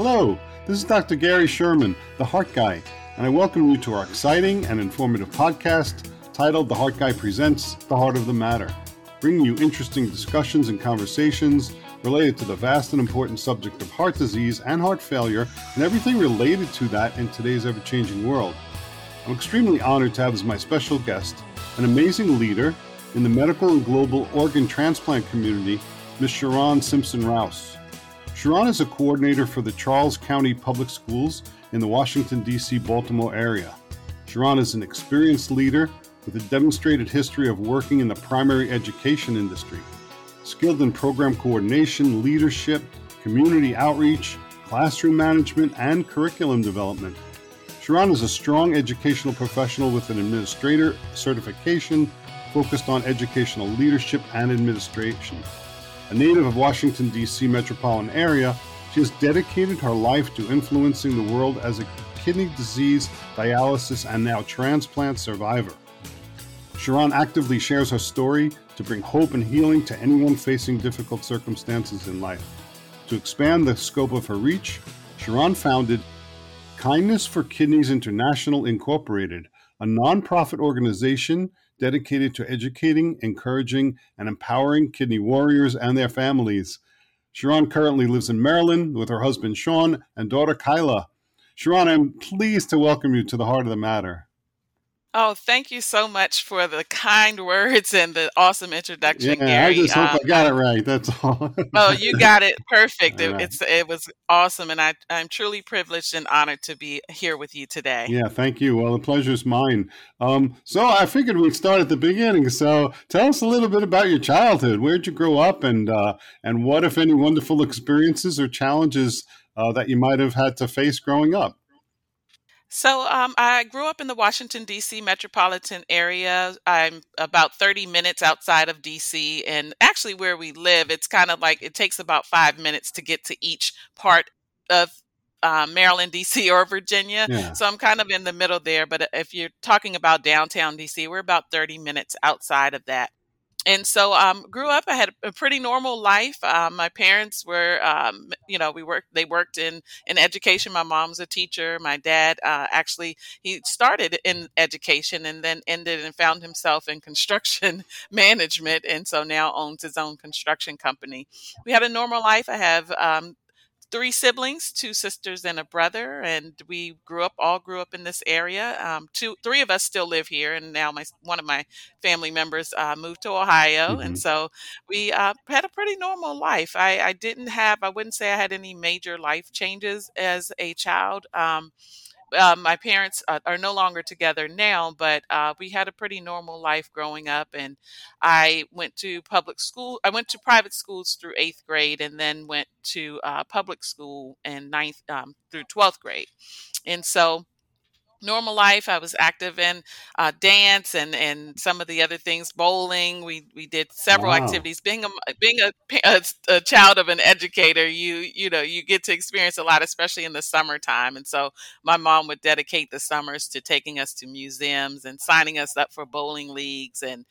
Hello, this is Dr. Gary Sherman, the Heart Guy, and I welcome you to our exciting and informative podcast titled The Heart Guy Presents The Heart of the Matter, bringing you interesting discussions and conversations related to the vast and important subject of heart disease and heart failure and everything related to that in today's ever changing world. I'm extremely honored to have as my special guest an amazing leader in the medical and global organ transplant community, Ms. Sharron Simpson Rouse. Sharron is a coordinator for the Charles County Public Schools in the Washington, D.C. Baltimore area. Sharron is an experienced leader with a demonstrated history of working in the primary education industry skilled in program coordination, leadership, community outreach, classroom management, and curriculum development. Sharron is a strong educational professional with an administrator certification focused on educational leadership and administration. A native of Washington, D.C. metropolitan area, she has dedicated her life to influencing the world as a kidney disease, dialysis, and now transplant survivor. Sharron actively shares her story to bring hope and healing to anyone facing difficult circumstances in life. To expand the scope of her reach, Sharron founded Kindness for Kidneys International Incorporated, a nonprofit organization dedicated to educating, encouraging, and empowering kidney warriors and their families. Sharron currently lives in Maryland with her husband Sean and daughter Kyla. Sharron, I'm pleased to welcome you to the heart of the matter. Oh, thank you so much for the kind words and the awesome introduction, Yeah, I just hope Um, I got it right. That's all. oh, you got it perfect. It, right. it's it was awesome, and I I'm truly privileged and honored to be here with you today. Yeah, thank you. Well, the pleasure is mine. Um, so I figured we'd start at the beginning. So tell us a little bit about your childhood. Where'd you grow up, and uh, and what, if any, wonderful experiences or challenges uh, that you might have had to face growing up? So, um, I grew up in the Washington, D.C. metropolitan area. I'm about 30 minutes outside of D.C. And actually, where we live, it's kind of like it takes about five minutes to get to each part of uh, Maryland, D.C., or Virginia. Yeah. So, I'm kind of in the middle there. But if you're talking about downtown D.C., we're about 30 minutes outside of that and so um grew up i had a pretty normal life um, my parents were um, you know we worked they worked in in education my mom's a teacher my dad uh, actually he started in education and then ended and found himself in construction management and so now owns his own construction company. We had a normal life i have um, three siblings two sisters and a brother and we grew up all grew up in this area um, two three of us still live here and now my one of my family members uh, moved to ohio hmm and so we uh, had a pretty normal life. I, I didn't have i wouldn't say i had any major life changes as a child um, uh, my parents uh, are no longer together now, but uh, we had a pretty normal life growing up. And I went to public school. I went to private schools through eighth grade, and then went to uh, public school in ninth um, through twelfth grade. And so normal life. I was active in uh, dance and and some of the other things, bowling. We we did several Wow. activities. Being a being a, a, a child of an educator, you you know you get to experience a lot, especially in the summertime. And so my mom would dedicate the summers to taking us to museums and signing us up for bowling leagues and.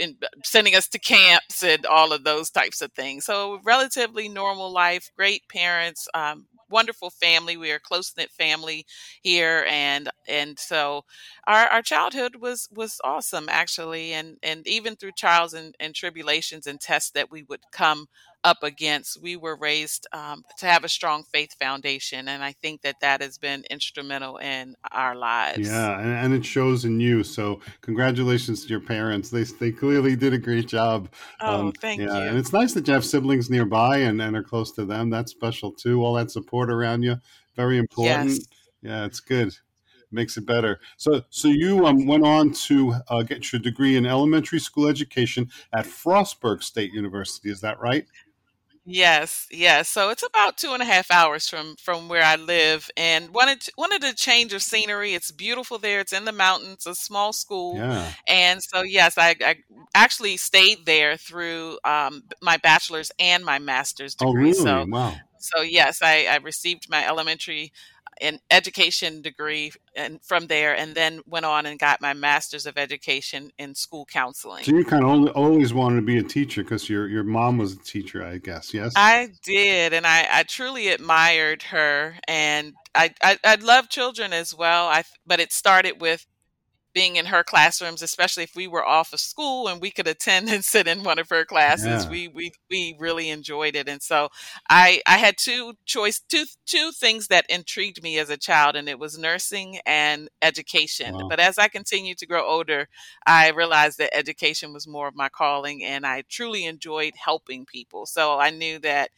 And sending us to camps and all of those types of things. So, relatively normal life, great parents, um, wonderful family. We are a close knit family here and and so our, our childhood was was awesome actually and and even through trials and, and tribulations and tests that we would come up against we were raised um, to have a strong faith foundation and i think that that has been instrumental in our lives Yeah, and, and it shows in you. So congratulations to your parents. They they clearly did a great job. oh Um, thank yeah, and it's nice that you have siblings nearby and, and are close to them. That's special too. All that support around you, very important. yes Yeah, it's good. Makes it better. So so you um, went on to uh, get your degree in elementary school education at Frostburg State University. Is that right? Yes, yes. So it's about two and a half hours from from where I live, and wanted to, wanted a change of scenery. It's beautiful there. It's in the mountains, a small school, Yeah. and so yes, I, I actually stayed there through um, my bachelor's and my master's Oh, degree. really? So Wow. so yes, I, I received my elementary an education degree and from there and then went on and got my master's of education in school counseling. So you kind of always wanted to be a teacher because your your mom was a teacher i guess yes? I did and i i truly admired her and i i, I love children as well i but it started with being in her classrooms, especially if we were off of school and we could attend and sit in one of her classes. Yeah. We we we really enjoyed it, and so I I had two choice two two things that intrigued me as a child, and it was nursing and education. Wow. But as I continued to grow older, I realized that education was more of my calling, and I truly enjoyed helping people. So I knew that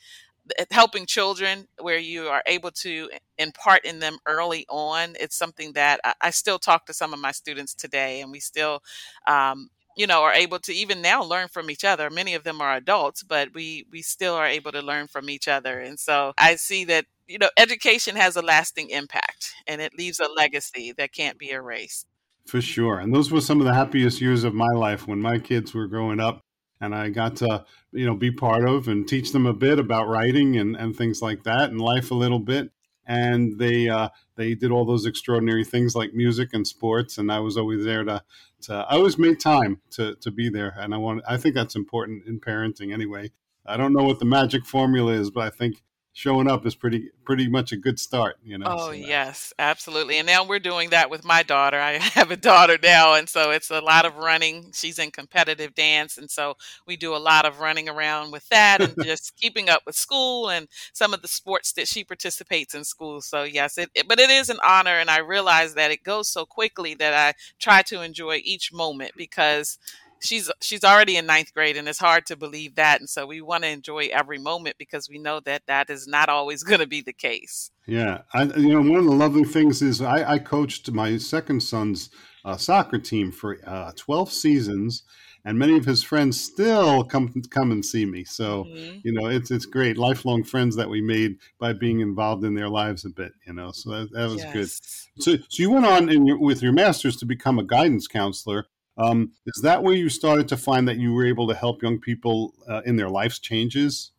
helping children where you are able to impart in them early on it's something that I, I still talk to some of my students today and we still um, you know are able to even now learn from each other. Many of them are adults but we we still are able to learn from each other. And so i see that you know education has a lasting impact and it leaves a legacy that can't be erased. For sure. And those were some of the happiest years of my life when my kids were growing up and I got to you know be part of and teach them a bit about writing and, and things like that and life a little bit. And they uh, they did all those extraordinary things like music and sports, and I was always there to, to I always made time to, to be there, and I want I think that's important in parenting anyway. I don't know what the magic formula is, but I think showing up is pretty pretty much a good start you know oh so yes absolutely and now we're doing that with my daughter i have a daughter now and so it's a lot of running she's in competitive dance and so we do a lot of running around with that and just keeping up with school and some of the sports that she participates in school so yes it, it, but it is an honor and i realize that it goes so quickly that i try to enjoy each moment because she's she's already in ninth grade and it's hard to believe that and so we want to enjoy every moment because we know that that is not always going to be the case yeah I, you know one of the lovely things is i, I coached my second son's uh, soccer team for uh, 12 seasons and many of his friends still come come and see me so mm-hmm. you know it's it's great lifelong friends that we made by being involved in their lives a bit you know so that, that was yes. good so, so you went on in your, with your masters to become a guidance counselor um, is that where you started to find that you were able to help young people uh, in their life's changes?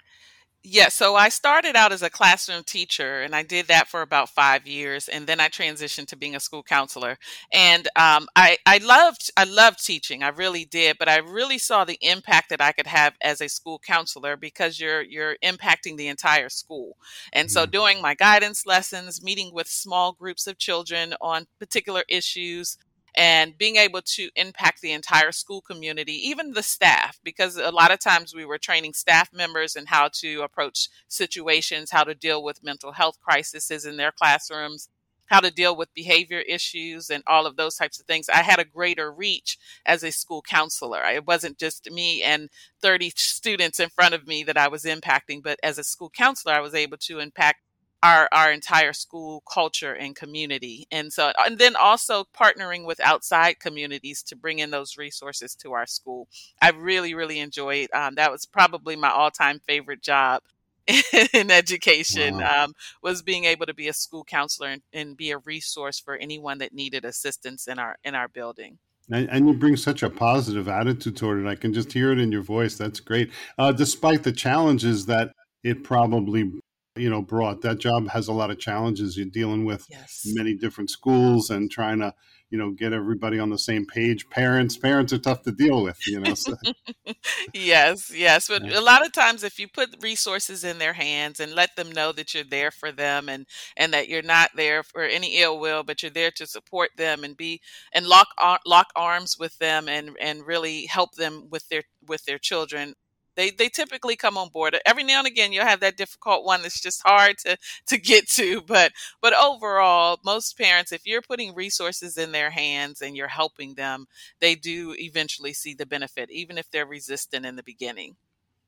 Yeah, so I started out as a classroom teacher, and I did that for about five years, and then I transitioned to being a school counselor. And um, I, I loved, I loved teaching, I really did. But I really saw the impact that I could have as a school counselor because you're you're impacting the entire school. And so, mm-hmm. doing my guidance lessons, meeting with small groups of children on particular issues, and being able to impact the entire school community, even the staff, because a lot of times we were training staff members in how to approach situations, how to deal with mental health crises in their classrooms, how to deal with behavior issues, and all of those types of things. I had a greater reach as a school counselor. It wasn't just me and 30 students in front of me that I was impacting, but as a school counselor, I was able to impact our our entire school culture and community. And so and then also partnering with outside communities to bring in those resources to our school. I really really enjoyed um, that was probably my all-time favorite job in education wow. um, was being able to be a school counselor and, and, be a resource for anyone that needed assistance in our in our building. And, and, you bring such a positive attitude toward it. I can just hear it in your voice. That's great. Uh, despite the challenges that it probably you know brought that job has a lot of challenges you're dealing with yes. many different schools and trying to you know get everybody on the same page parents parents are tough to deal with you know so. yes yes but a lot of times if you put resources in their hands and let them know that you're there for them and and that you're not there for any ill will but you're there to support them and be and lock lock arms with them and and really help them with their with their children they they typically come on board. Every now and again, you'll have that difficult one that's just hard to to get to. But but overall, most parents, if you're putting resources in their hands and you're helping them, they do eventually see the benefit, even if they're resistant in the beginning.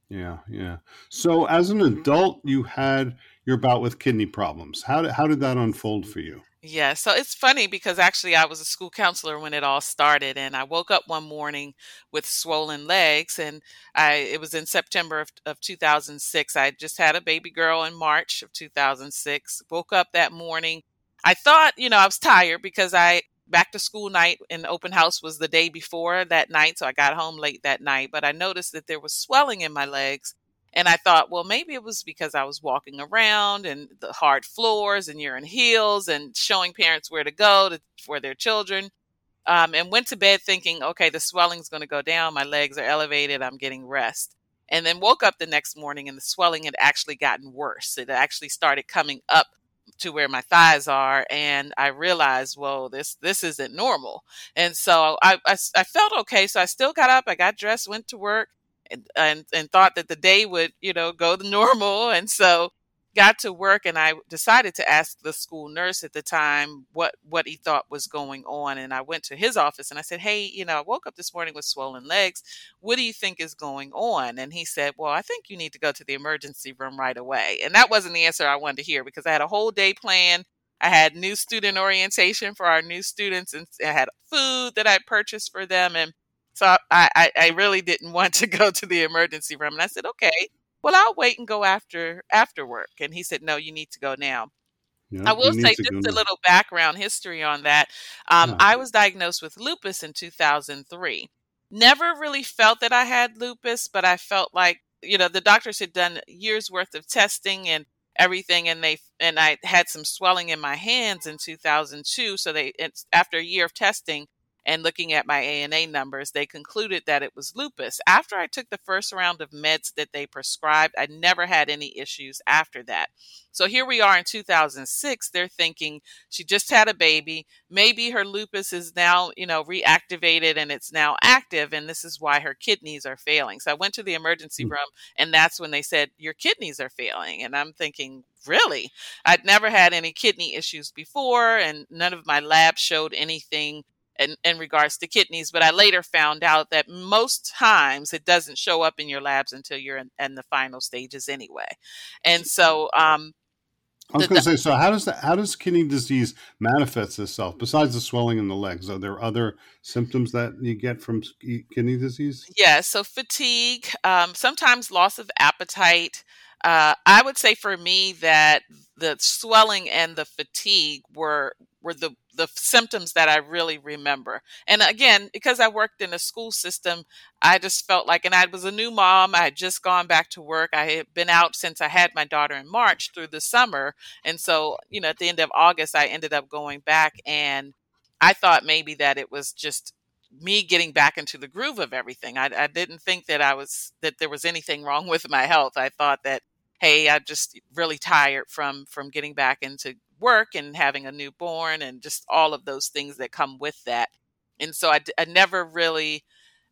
Yeah, yeah. So as an adult, you had your bout with kidney problems. How did, how did that unfold for you? Yeah, so it's funny because actually I was a school counselor when it all started and I woke up one morning with swollen legs and I it was in September of, of 2006. I just had a baby girl in March of 2006. Woke up that morning. I thought, you know, I was tired because I back to school night and open house was the day before that night, so I got home late that night, but I noticed that there was swelling in my legs And I thought, well, maybe it was because I was walking around and the hard floors and you're in heels and showing parents where to go to, for their children. Um, and went to bed thinking, okay, the swelling's going to go down. My legs are elevated. I'm getting rest. And then woke up the next morning and the swelling had actually gotten worse. It actually started coming up to where my thighs are and i realized well this this isn't normal and so I, I, I felt okay so i still got up i got dressed went to work and, and, thought that the day would you know go the normal and so got to work and I decided to ask the school nurse at the time what what he thought was going on and I went to his office and I said, "Hey, you know, I woke up this morning with swollen legs. What do you think is going on?" And he said, "Well, I think you need to go to the emergency room right away." And that wasn't the answer I wanted to hear because I had a whole day planned. I had new student orientation for our new students and I had food that I purchased for them and so I, I, I really didn't want to go to the emergency room. And I said, okay, well, I'll wait and go after after work. And he said, no, you need to go now. I will say just a little background history on that. Um, yeah. I was diagnosed with lupus in 2003. Never really felt that I had lupus, but I felt like you know the doctors had done years worth of testing and everything, and they and I had some swelling in my hands in 2002. So they after a year of testing, and looking at my ANA numbers, they concluded that it was lupus. After I took the first round of meds that they prescribed, I never had any issues after that. So here we are in 2006. They're thinking she just had a baby. Maybe her lupus is now, you know, reactivated and it's now active, and this is why her kidneys are failing. So I went to the emergency hmm. room, and that's when they said, Your kidneys are failing. And I'm thinking, Really? I'd never had any kidney issues before, and none of my labs showed anything in, in regards to kidneys, but I later found out that most times it doesn't show up in your labs until you're in, in the final stages anyway. And so, um, I was going to say, so how does that, how does kidney disease manifest itself besides the swelling in the legs? Are there other symptoms that you get from kidney disease? Yeah, so fatigue, um, sometimes loss of appetite. Uh, I would say for me that the swelling and the fatigue were were the the symptoms that I really remember. And again, because I worked in a school system, I just felt like, and I was a new mom. I had just gone back to work. I had been out since I had my daughter in March through the summer. And so, you know, at the end of August, I ended up going back and I thought maybe that it was just me getting back into the groove of everything. I, I didn't think that I was, that there was anything wrong with my health. I thought that, hey, I'm just really tired from, from getting back into work and having a newborn and just all of those things that come with that. And so I, I never really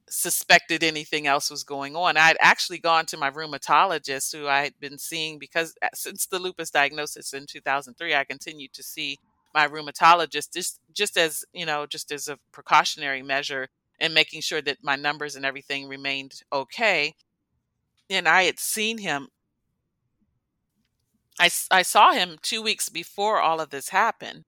suspected anything else was going on. I'd actually gone to my rheumatologist who I had been seeing because uh, since the lupus diagnosis in 2003, I continued to see my rheumatologist just just as, you know, just as a precautionary measure and making sure that my numbers and everything remained okay. And I had seen him I, I saw him two weeks before all of this happened.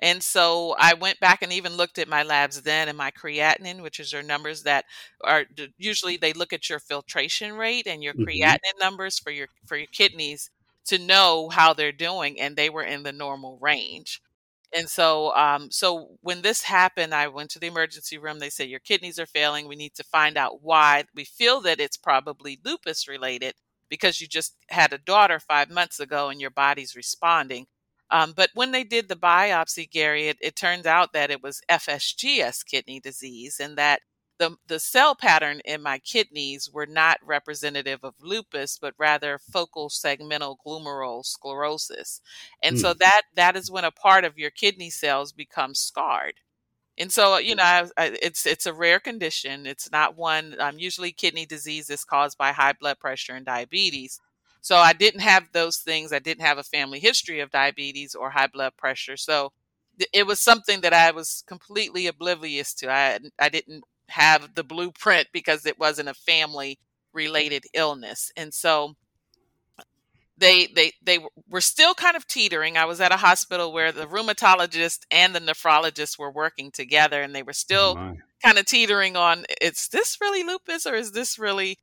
And so I went back and even looked at my labs then and my creatinine, which is your numbers that are usually they look at your filtration rate and your mm-hmm. creatinine numbers for your for your kidneys to know how they're doing, and they were in the normal range. And so, um, so when this happened, I went to the emergency room. They said your kidneys are failing. We need to find out why. We feel that it's probably lupus related because you just had a daughter five months ago and your body's responding. Um, but when they did the biopsy, Gary, it, it turns out that it was FSGS kidney disease and that the, the cell pattern in my kidneys were not representative of lupus, but rather focal segmental glomerulosclerosis. And mm. so that that is when a part of your kidney cells becomes scarred. And so, you know, I, I, it's it's a rare condition. It's not one. Um, usually, kidney disease is caused by high blood pressure and diabetes. So I didn't have those things. I didn't have a family history of diabetes or high blood pressure. So it was something that I was completely oblivious to. I I didn't have the blueprint because it wasn't a family related illness. And so they they they were still kind of teetering. I was at a hospital where the rheumatologist and the nephrologist were working together, and they were oh, still oh kind of teetering on: is this really lupus or is this really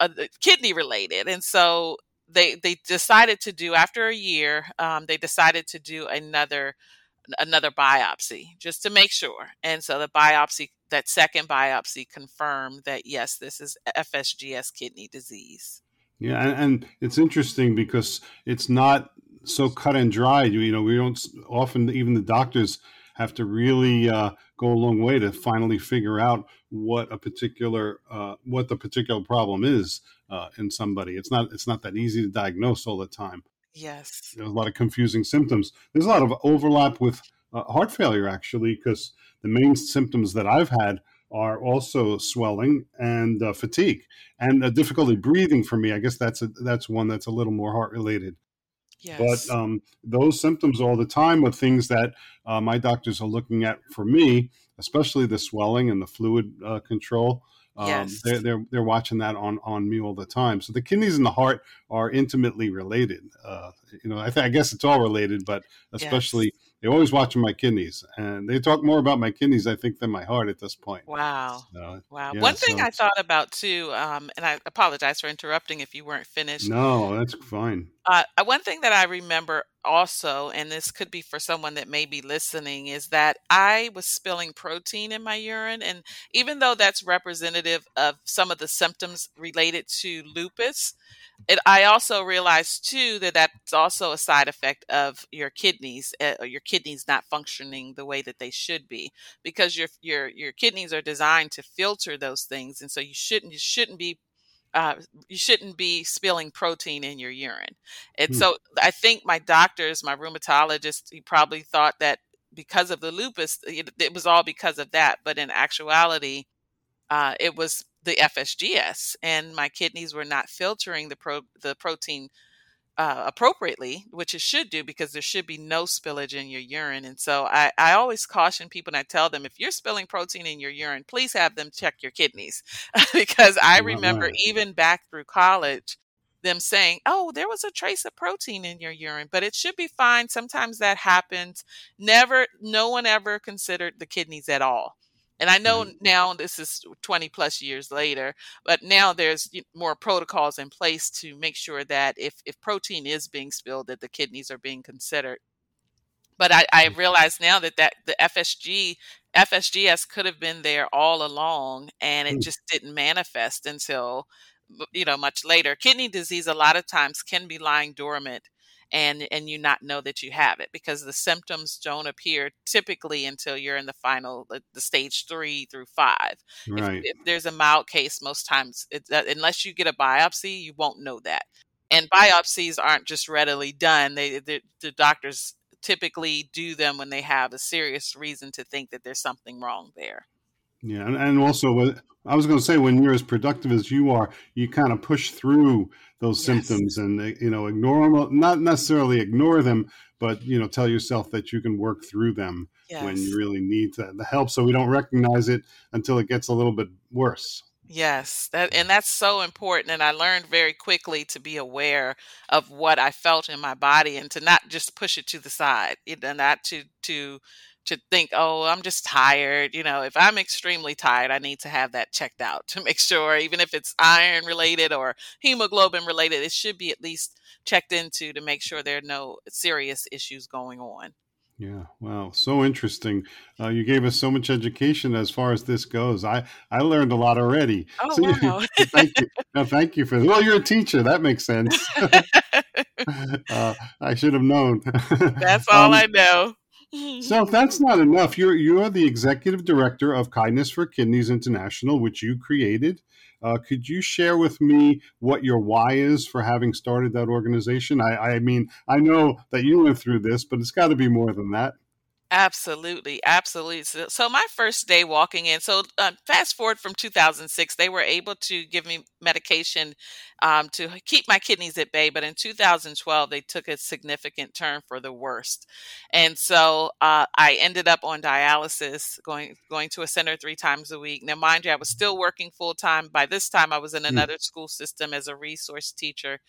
uh, kidney related? And so they they decided to do after a year. Um, they decided to do another another biopsy just to make sure. And so the biopsy, that second biopsy, confirmed that yes, this is FSGS kidney disease. Yeah, and, and it's interesting because it's not so cut and dried. You, you know, we don't often even the doctors have to really uh, go a long way to finally figure out what a particular uh, what the particular problem is uh, in somebody. It's not it's not that easy to diagnose all the time. Yes, there's a lot of confusing symptoms. There's a lot of overlap with uh, heart failure actually, because the main symptoms that I've had are also swelling and uh, fatigue and difficulty breathing for me. I guess that's a, that's one that's a little more heart related. Yes. But um, those symptoms all the time are things that uh, my doctors are looking at for me, especially the swelling and the fluid uh, control. Um, yes. they're, they're, they're watching that on, on me all the time. So the kidneys and the heart are intimately related. Uh, you know, I, th- I guess it's all related, but especially yes they're always watching my kidneys, and they talk more about my kidneys, I think, than my heart at this point. Wow, so, wow. Yeah, One thing so I thought about too, um, and I apologize for interrupting if you weren't finished. No, that's fine. Uh, uh, one thing that I remember also, and this could be for someone that may be listening, is that I was spilling protein in my urine, and even though that's representative of some of the symptoms related to lupus it, I also realized too that that's also a side effect of your kidneys, uh, or your kidneys not functioning the way that they should be, because your your your kidneys are designed to filter those things, and so you shouldn't you shouldn't be uh, you shouldn't be spilling protein in your urine. And hmm. so I think my doctors, my rheumatologist, he probably thought that because of the lupus, it, it was all because of that. But in actuality, uh, it was the FSGS, and my kidneys were not filtering the pro- the protein uh, appropriately, which it should do because there should be no spillage in your urine. And so I, I always caution people and I tell them if you're spilling protein in your urine, please have them check your kidneys. because I remember even back through college, them saying, oh, there was a trace of protein in your urine, but it should be fine. Sometimes that happens. Never, no one ever considered the kidneys at all. And I know mm-hmm. now this is 20 plus years later, but now there's more protocols in place to make sure that if, if protein is being spilled, that the kidneys are being considered. But I, I realize now that, that the FSG FSGS could have been there all along and it mm. just didn't manifest until you know much later. Kidney disease a lot of times can be lying dormant and and you not know that you have it because the symptoms don't appear typically until you're in the final the, stage three through five. Right. if, if, there's a mild case most times it, uh, unless you get a biopsy you won't know that. And biopsies aren't just readily done they the doctors typically do them when they have a serious reason to think that there's something wrong there yeah, and, and also, I was going to say, when you're as productive as you are, you kind of push through those yes. symptoms and uh, you know ignore them. Not necessarily ignore them, but you know, tell yourself that you can work through them yes. when you really need the, the help, so we don't recognize it until it gets a little bit worse. Yes, that and that's so important. And I learned very quickly to be aware of what I felt in my body and to not just push it to the side, and not to to to think, oh, I'm just tired. You know, if I'm extremely tired, I need to have that checked out to make sure, even if it's iron related or hemoglobin related, it should be at least checked into to make sure there are no serious issues going on. Yeah, wow, so interesting. Uh, you gave us so much education as far as this goes. I I learned a lot already. Oh so, wow! thank you. No, thank you for. Well, you're a teacher. That makes sense. uh, I should have known. That's all um, I know so if that's not enough, you're you're the executive director of Kindness for Kidneys International, which you created. Uh, could you share with me what your why is for having started that organization? I, I mean, I know that you went through this, but it's got to be more than that. Absolutely, absolutely. So, so my first day walking in. So uh, fast forward from 2006, they were able to give me medication um, to keep my kidneys at bay. But in 2012, they took a significant turn for the worst, and so uh, I ended up on dialysis, going going to a center three times a week. Now, mind you, I was still working full time. By this time, I was in hmm. another mm. school system as a resource teacher,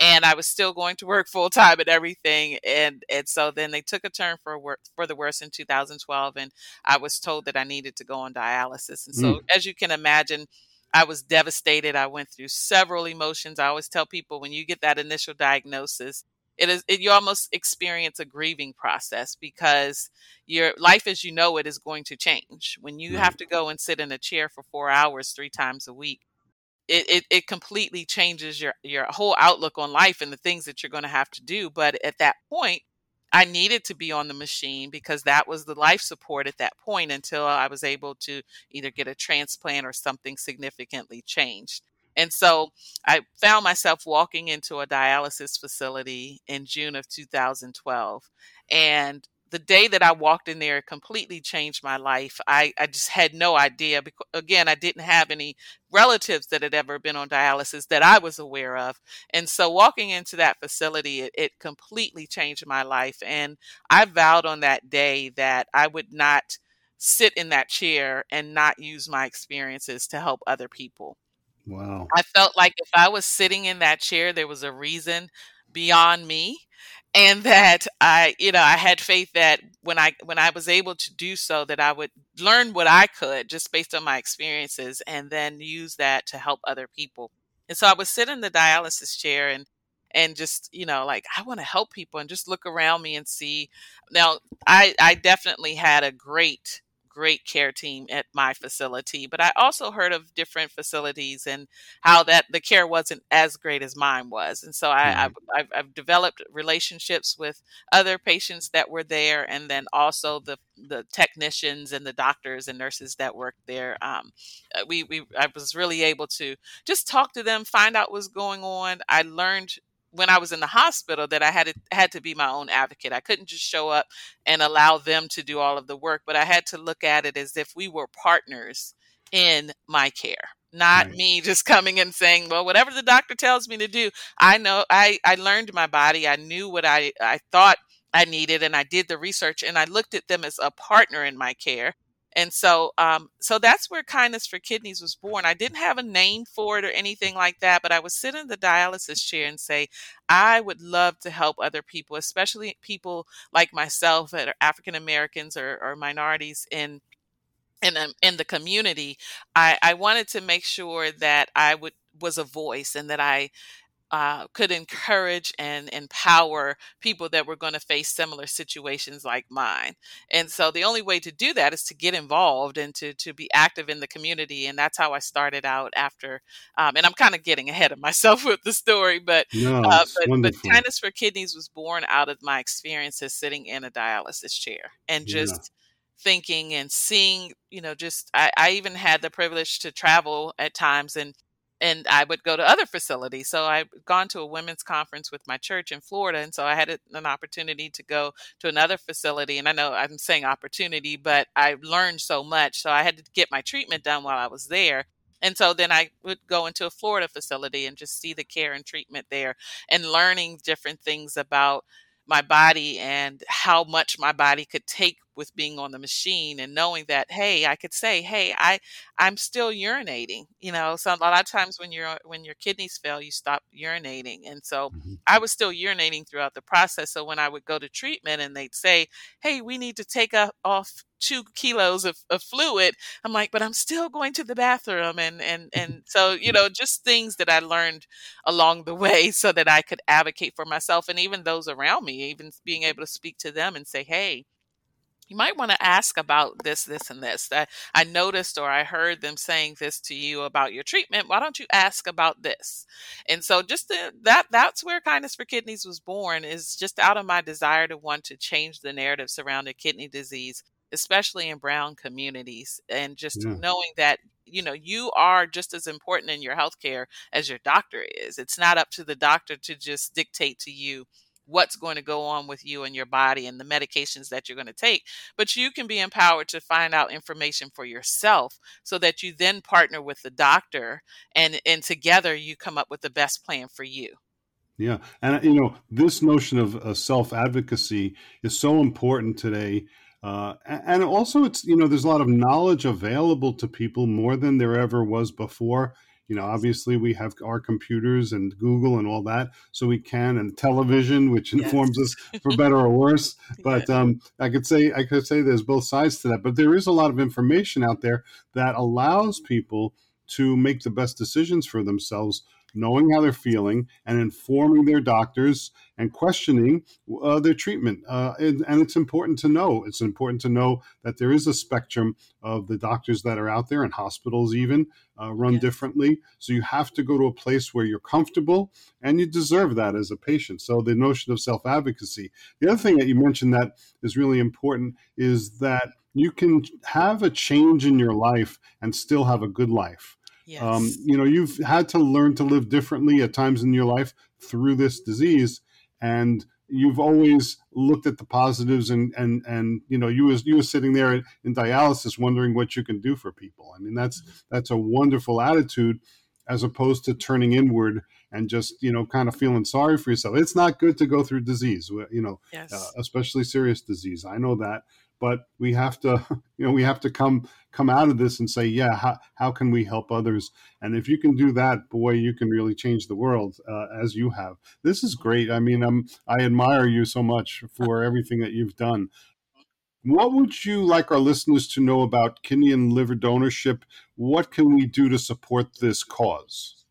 and I was still going to work full time and everything. And and so then they took a turn for work for the worst in 2012, and I was told that I needed to go on dialysis. And so, mm. as you can imagine, I was devastated. I went through several emotions. I always tell people when you get that initial diagnosis, it is it, you almost experience a grieving process because your life as you know it is going to change when you have to go and sit in a chair for four hours three times a week it, it, it completely changes your your whole outlook on life and the things that you're going to have to do but at that point I needed to be on the machine because that was the life support at that point until I was able to either get a transplant or something significantly changed. And so I found myself walking into a dialysis facility in June of 2012. And the day that I walked in there, it completely changed my life. I, I just had no idea. Because, again, I didn't have any relatives that had ever been on dialysis that I was aware of. And so walking into that facility, it, it completely changed my life. And I vowed on that day that I would not sit in that chair and not use my experiences to help other people. Wow. I felt like if I was sitting in that chair, there was a reason beyond me and that I, you know, I had faith that when I when I was able to do so, that I would learn what I could just based on my experiences, and then use that to help other people. And so I would sit in the dialysis chair and and just you know like I want to help people and just look around me and see. Now I I definitely had a great great care team at my facility, but I also heard of different facilities and how that the care wasn't as great as mine was. And so I, mm-hmm. I've, I've, I've, developed relationships with other patients that were there, and then also the the technicians and the doctors and nurses that worked there. Um, uh, we, we I was really able to just talk to them, find out what's going on. I learned when I was in the hospital that I had to, had to be my own advocate. I couldn't just show up and allow them to do all of the work, but I had to look at it as if we were partners in my care. Not right. me just coming and saying, well, whatever the doctor tells me to do. I know I, I learned my body. I knew what I, I thought I needed and I did the research and I looked at them as a partner in my care and so um, so that's where kindness for kidneys was born. I didn't have a name for it or anything like that but i would sit in the dialysis chair and say i would love to help other people especially people like myself that are african americans or, or minorities in in, um, in the community. I, I wanted to make sure that i would was a voice and that i uh, could encourage and empower people that were going to face similar situations like mine. And so the only way to do that is to get involved and to to be active in the community. And that's how I started out after. Um, and I'm kind of getting ahead of myself with the story, but no, uh, but, but kindness for kidneys was born out of my experiences sitting in a dialysis chair and just. Yeah thinking and seeing you know just I, I, even had the privilege to travel at times and and I would go to other facilities. So I've gone to a women's conference with my church in Florida, and so I had an opportunity to go to another facility. And I know I'm saying opportunity, but I learned so much, so I had to get my treatment done while I was there. And so then I would go into a Florida facility and just see the care and treatment there and learning different things about my body and how much my body could take with being on the machine and knowing that hey i could say hey i i'm still urinating you know so a lot of times when you're when your kidneys fail you stop urinating and so mm-hmm. i was still urinating throughout the process so when i would go to treatment and they'd say hey we need to take a, off two kilos of, of fluid i'm like but i'm still going to the bathroom and and and so you know just things that i learned along the way so that i could advocate for myself and even those around me even being able to speak to them and say hey you might want to ask about this, this, and this. That I noticed or I heard them saying this to you about your treatment. Why don't you ask about this? And so, just the, that that's where kindness for kidneys was born. Is just out of my desire to want to change the narrative surrounding kidney disease, especially in brown communities, and just yeah. knowing that you know you are just as important in your healthcare as your doctor is. It's not up to the doctor to just dictate to you what's going to go on with you and your body and the medications that you're going to take. But you can be empowered to find out information for yourself so that you then partner with the doctor and, and together you come up with the best plan for you. Yeah. And, you know, this notion of uh, self advocacy is so important today. Uh, and also, it's, you know, there's a lot of knowledge available to people more than there ever was before you know obviously we have our computers and google and all that so we can and television which informs yes. us for better or worse but um, i could say i could say there's both sides to that but there is a lot of information out there that allows people to make the best decisions for themselves knowing how they're feeling and informing their doctors and questioning uh, their treatment. Uh, and, and, it's important to know. It's important to know that there is a spectrum of the doctors that are out there and hospitals even uh, run differently. So you have to go to a place where you're comfortable and you deserve that as a patient. So the notion of self advocacy. The other thing that you mentioned that is really important is that you can have a change in your life and still have a good life. Um, yes. Um, you know, you've had to learn to live differently at times in your life through this disease, and you've always looked at the positives and and and you know you was you was sitting there in dialysis wondering what you can do for people. I mean, that's mm-hmm. that's a wonderful attitude as opposed to turning inward and just you know kind of feeling sorry for yourself. It's not good to go through disease, you know, yes. uh, especially serious disease. I know that, but we have to you know we have to come come out of this and say yeah how, how can we help others? And if you can do that boy you can really change the world uh, as you have. This is great. I mean I'm, i admire you so much for everything that you've done. What would you like our listeners to know about kidney and liver donorship? What can we do to support this cause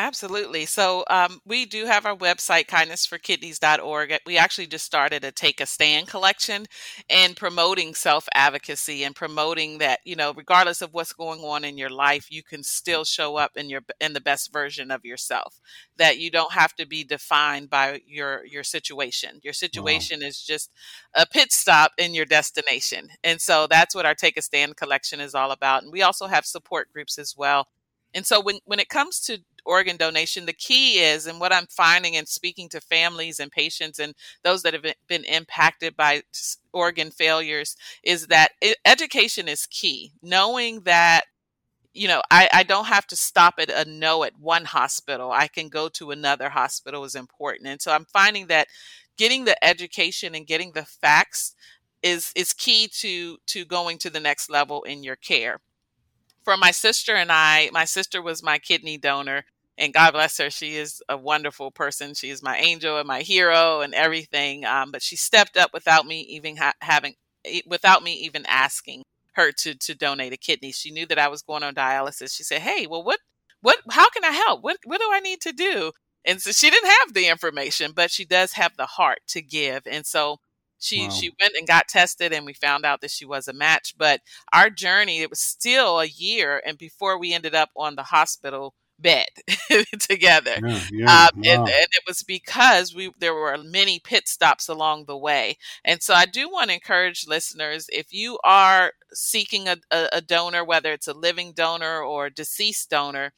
Absolutely. So um, we do have our website, kindnessforkidneys.org. We actually just started a Take a Stand collection and promoting self advocacy and promoting that, you know, regardless of what's going on in your life, you can still show up in your in the best version of yourself. That you don't have to be defined by your your situation. Your situation wow. is just a pit stop in your destination. And so that's what our Take a Stand collection is all about. And we also have support groups as well. And so when, when it comes to organ donation, the key is, and what I'm finding and speaking to families and patients and those that have been impacted by organ failures, is that education is key. Knowing that you know, I, I don't have to stop at a no at one hospital. I can go to another hospital is important. And so I'm finding that getting the education and getting the facts is is key to to going to the next level in your care. For my sister and I, my sister was my kidney donor and God bless her. She is a wonderful person. She is my angel and my hero and everything. Um, but she stepped up without me even ha- having, without me even asking her to to donate a kidney. She knew that I was going on dialysis. She said, "Hey, well, what, what, how can I help? What, what do I need to do?" And so she didn't have the information, but she does have the heart to give. And so she wow. she went and got tested and we found out that she was a match but our journey it was still a year and before we ended up on the hospital bed together. Yeah, yeah, um, wow. and, and, it was because we there were many pit stops along the way. And so I do want to encourage listeners if you are seeking a, a, a donor, whether it's a living donor or a deceased donor,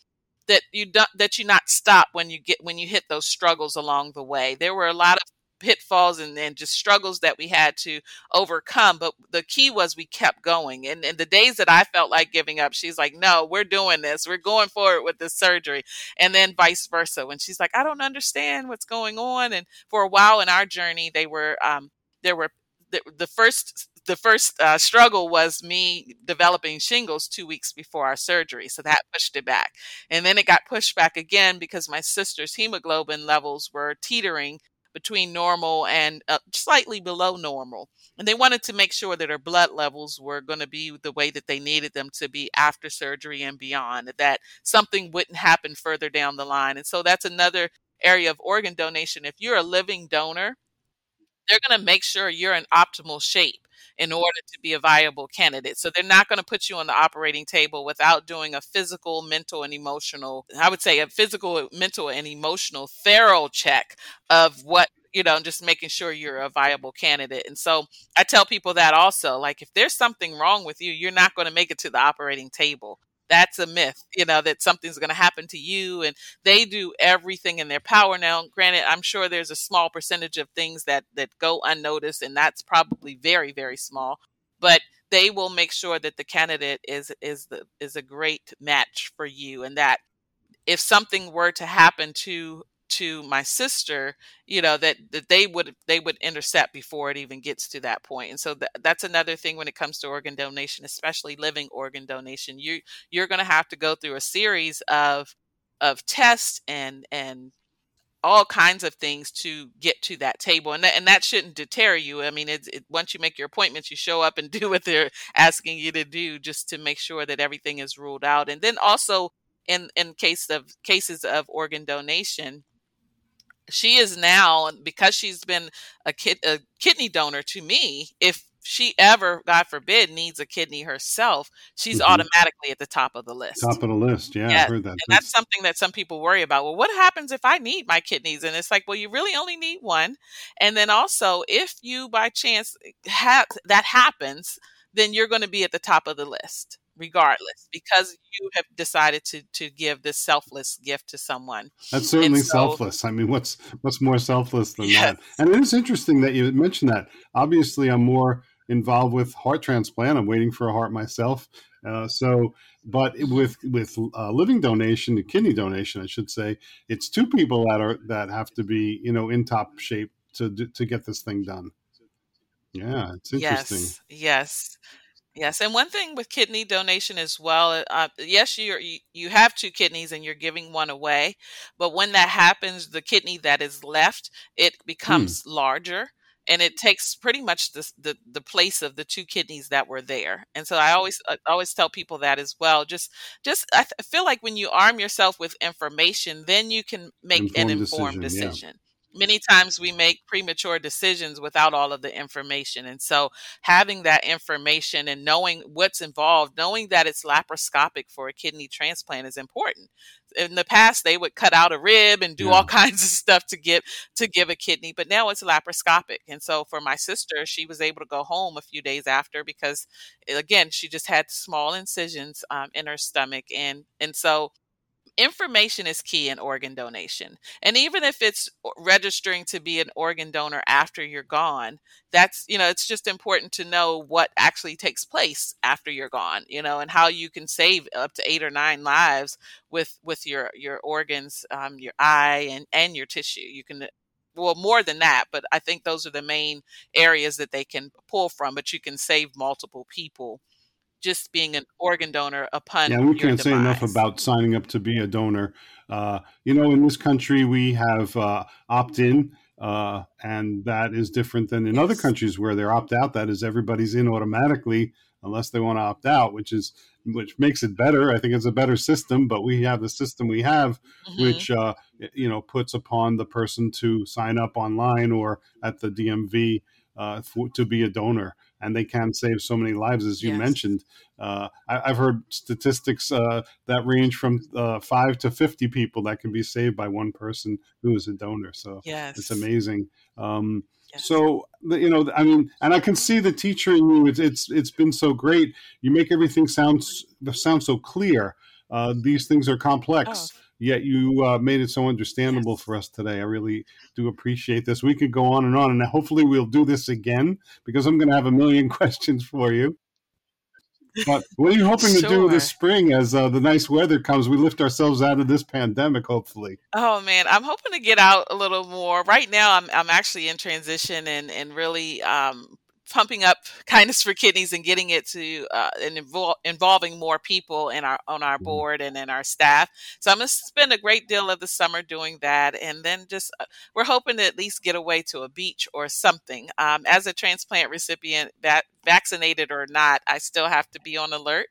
that you don't that you not stop when you get when you hit those struggles along the way. There were a lot of pitfalls and, and just struggles that we had to overcome. But the key was we kept going. And, and the days that I felt like giving up, she's like, no, we're doing this. We're going forward with this surgery. And then vice versa. When she's like, I don't understand what's going on. And for a while in our journey, they were, um, there were the, the first the first uh, struggle was me developing shingles two weeks before our surgery. So that pushed it back. And then it got pushed back again because my sister's hemoglobin levels were teetering between normal and uh, slightly below normal. And they wanted to make sure that her blood levels were going to be the way that they needed them to be after surgery and beyond, that something wouldn't happen further down the line. And so that's another area of organ donation. If you're a living donor, they're going to make sure you're in optimal shape in order to be a viable candidate. So they're not going to put you on the operating table without doing a physical, mental, and emotional, I would say a physical, mental, and emotional thorough check of what you know, just making sure you're a viable candidate. And so I tell people that also, like, if there's something wrong with you, you're not going to make it to the operating table that's a myth, you know, that something's going to happen to you. And they do everything in their power. Now, granted, I'm sure there's a small percentage of things that, that go unnoticed, and that's probably very, very small. But they will make sure that the candidate is is the is a great match for you and that if something were to happen to to my sister you know that, that they would they would intercept before it even gets to that point. And so th- that's another thing when it comes to organ donation especially living organ donation. You you're going to have to go through a series of of tests and and all kinds of things to get to that table. And that, and that shouldn't deter you. I mean it, once you make your appointments you show up and do what they're asking you to do just to make sure that everything is ruled out. And then also in in case of cases of organ donation she is now because she's been a, kid, a kidney donor to me if she ever god forbid needs a kidney herself she's mm-hmm. automatically at the top of the list. Top of the list. Yeah yes. i heard that. and that's, that's something that some people worry about. Well what happens if i need my kidneys? And it's like well you really only need one. And then also if you by chance have that happens then you're going to be at the top of the list regardless because you have decided to to give this selfless gift to someone. That's certainly so, selfless. I mean what's what's more selfless than yes. that and it is interesting that you mentioned that. Obviously i'm more involved with heart transplant. I'm waiting for a heart myself. Uh, so but with with uh, living donation kidney donation i should say it's two people that are that have to be you know in top shape to to get this thing done. Yeah it's interesting. Yes yes Yes, and one thing with kidney donation as well, uh, yes, you you have two kidneys and you're giving one away, but when that happens, the kidney that is left it Hmm. becomes larger, and it takes pretty much the the, the place of the two kidneys that were there. And so I always I always tell people that as well. Just just I feel like when you arm yourself with information, then you can make an informed decision. Yeah. Many times we make premature decisions without all of the information. And so having that information and knowing what's involved, knowing that it's laparoscopic for a kidney transplant is important. In the past they would cut out a rib and do yeah. all kinds of stuff to get to give a kidney, but now it's laparoscopic. And so for my sister, she was able to go home a few days after because again, she just had small incisions um, in her stomach and and so information is key in organ donation. And even if it's registering to be an organ donor after you're gone, that's, you know, it's just important to know what actually takes place after you're gone, you know, and how you can save up to eight or nine lives with with your your organs, um, your eye and and your tissue. You can well more than that but i think those are the main areas that they can pull from but you can save multiple people just being an organ donor upon yeah we can't demise. say enough about signing up to be a donor uh, you know in this country we have uh, opt-in uh, and that is different than in yes. other countries where they're opt-out that is everybody's in automatically unless they want to opt out which is which makes it better i think it's a better system but we have the system we have mm-hmm. which uh, you know puts upon the person to sign up online or at the dmv uh, for, to be a donor and they can save so many lives, as you yes. mentioned. Uh, I, have heard statistics uh, that range from uh, five to fifty people that can be saved by one person who is a donor. So yes. it's amazing. Um, yes. So you know, I mean, and I can see the teacher in you. It's it's it's been so great. You make everything sound sound so clear. Uh, these things are complex. Oh yet you uh, made it so understandable for us today. I really do appreciate this. We could go on and on, and hopefully we'll do this again because I'm going to have a million questions for you. But what are you hoping sure. to do this spring as uh, the nice weather comes? We lift ourselves out of this pandemic, hopefully. Oh man, I'm hoping to get out a little more. Right now, I'm I'm actually in transition and and really um, pumping up kindness for kidneys and getting it to uh, and invol- involving more people in our on our mm-hmm. board and in our staff. So I'm gonna spend a great deal of the summer doing that, and then just uh, we're hoping to at least get away to a beach or something. Um, as a transplant recipient, that vaccinated or not, I still have to be on alert,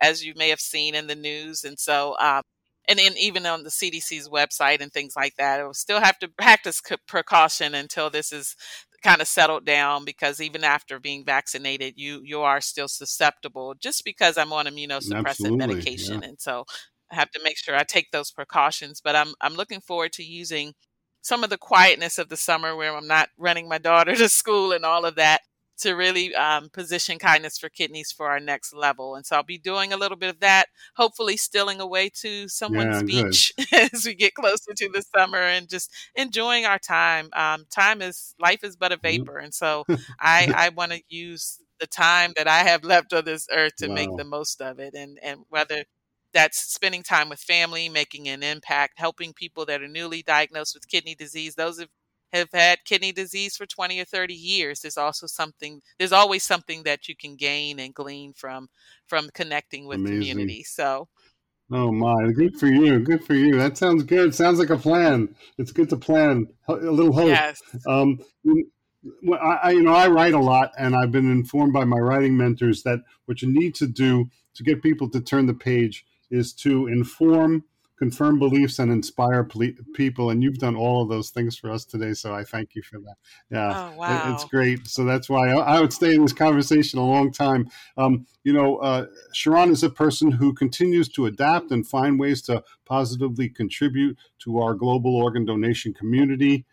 as you may have seen in the news, and so. Um, and then even on the CDC's website and things like that, it will still have to practice precaution until this is kind of settled down because even after being vaccinated you you are still susceptible just because I'm on immunosuppressant Absolutely, medication yeah. and so I have to make sure I take those precautions but I'm I'm looking forward to using some of the quietness of the summer where I'm not running my daughter to school and all of that to really um, position kindness for kidneys for our next level. And so I'll be doing a little bit of that, hopefully stealing away to someone's yeah, beach as we get closer to the summer and just enjoying our time. Um, time is life is but a vapor, and so I I want to use the time that I have left on this earth to wow. make the most of it, and and whether that's spending time with family, making an impact, helping people that are newly diagnosed with kidney disease. Those of have had kidney disease for 20 or 30 years there's also something there's always something that you can gain and glean from from connecting with Amazing. community so oh my good for you good for you that sounds good sounds like a plan it's good to plan a little hope yes. um well, I, you know, I write a lot, and I've been informed by my writing mentors that what you need to do to get people to turn the page is to inform confirm beliefs and inspire ple- people and you've done all of those things for us today so i thank you for that. Yeah oh, wow. it, it's great. So that's why I, I, would stay in this conversation a long time. Um, you know uh, Sharron is a person who continues to adapt and find ways to positively contribute to our global organ donation community.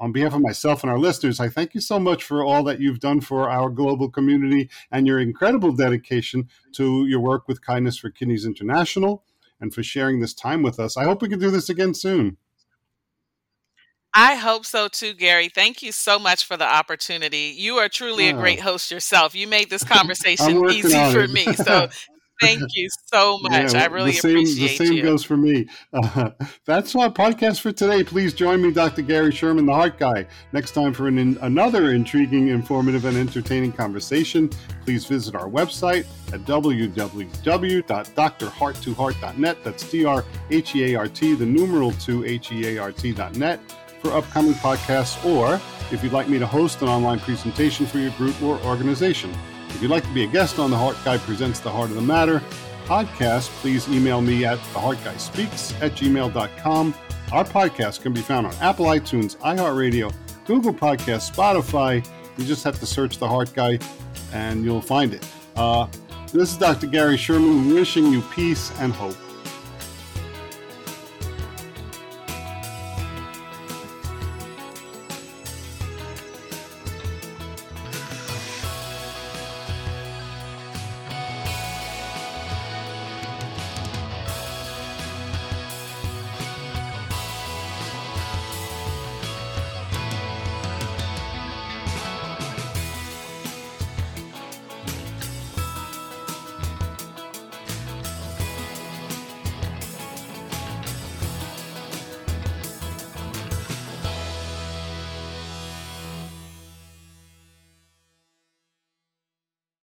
On behalf of myself and our listeners, I thank you so much for all that you've done for our global community and your incredible dedication to your work with Kindness for Kidneys International and for sharing this time with us. I hope we can do this again soon. I hope so too, Gary. Thank you so much for the opportunity. You are truly a great host yourself. You made this conversation easy for me. So Thank you so much. Yeah, I really the same, appreciate The same you. goes for me. Uh, that's our podcast for today. Please join me, Dr. Gary Sherman, the Heart Guy, next time for an, another intriguing, informative, and entertaining conversation. Please visit our website at www.drheart2heart.net. That's D R H E A R T, the numeral 2 H E A R T.net for upcoming podcasts, or if you'd like me to host an online presentation for your group or organization. If you'd like to be a guest on The Heart Guy Presents The Heart of the Matter podcast, please email me at theheartguyspeaks at gmail.com. Our podcast can be found on Apple iTunes, iHeartRadio, Google Podcasts, Spotify. You just have to search The Heart Guy and you'll find it. Uh, this is Dr. Gary Sherman wishing you peace and hope.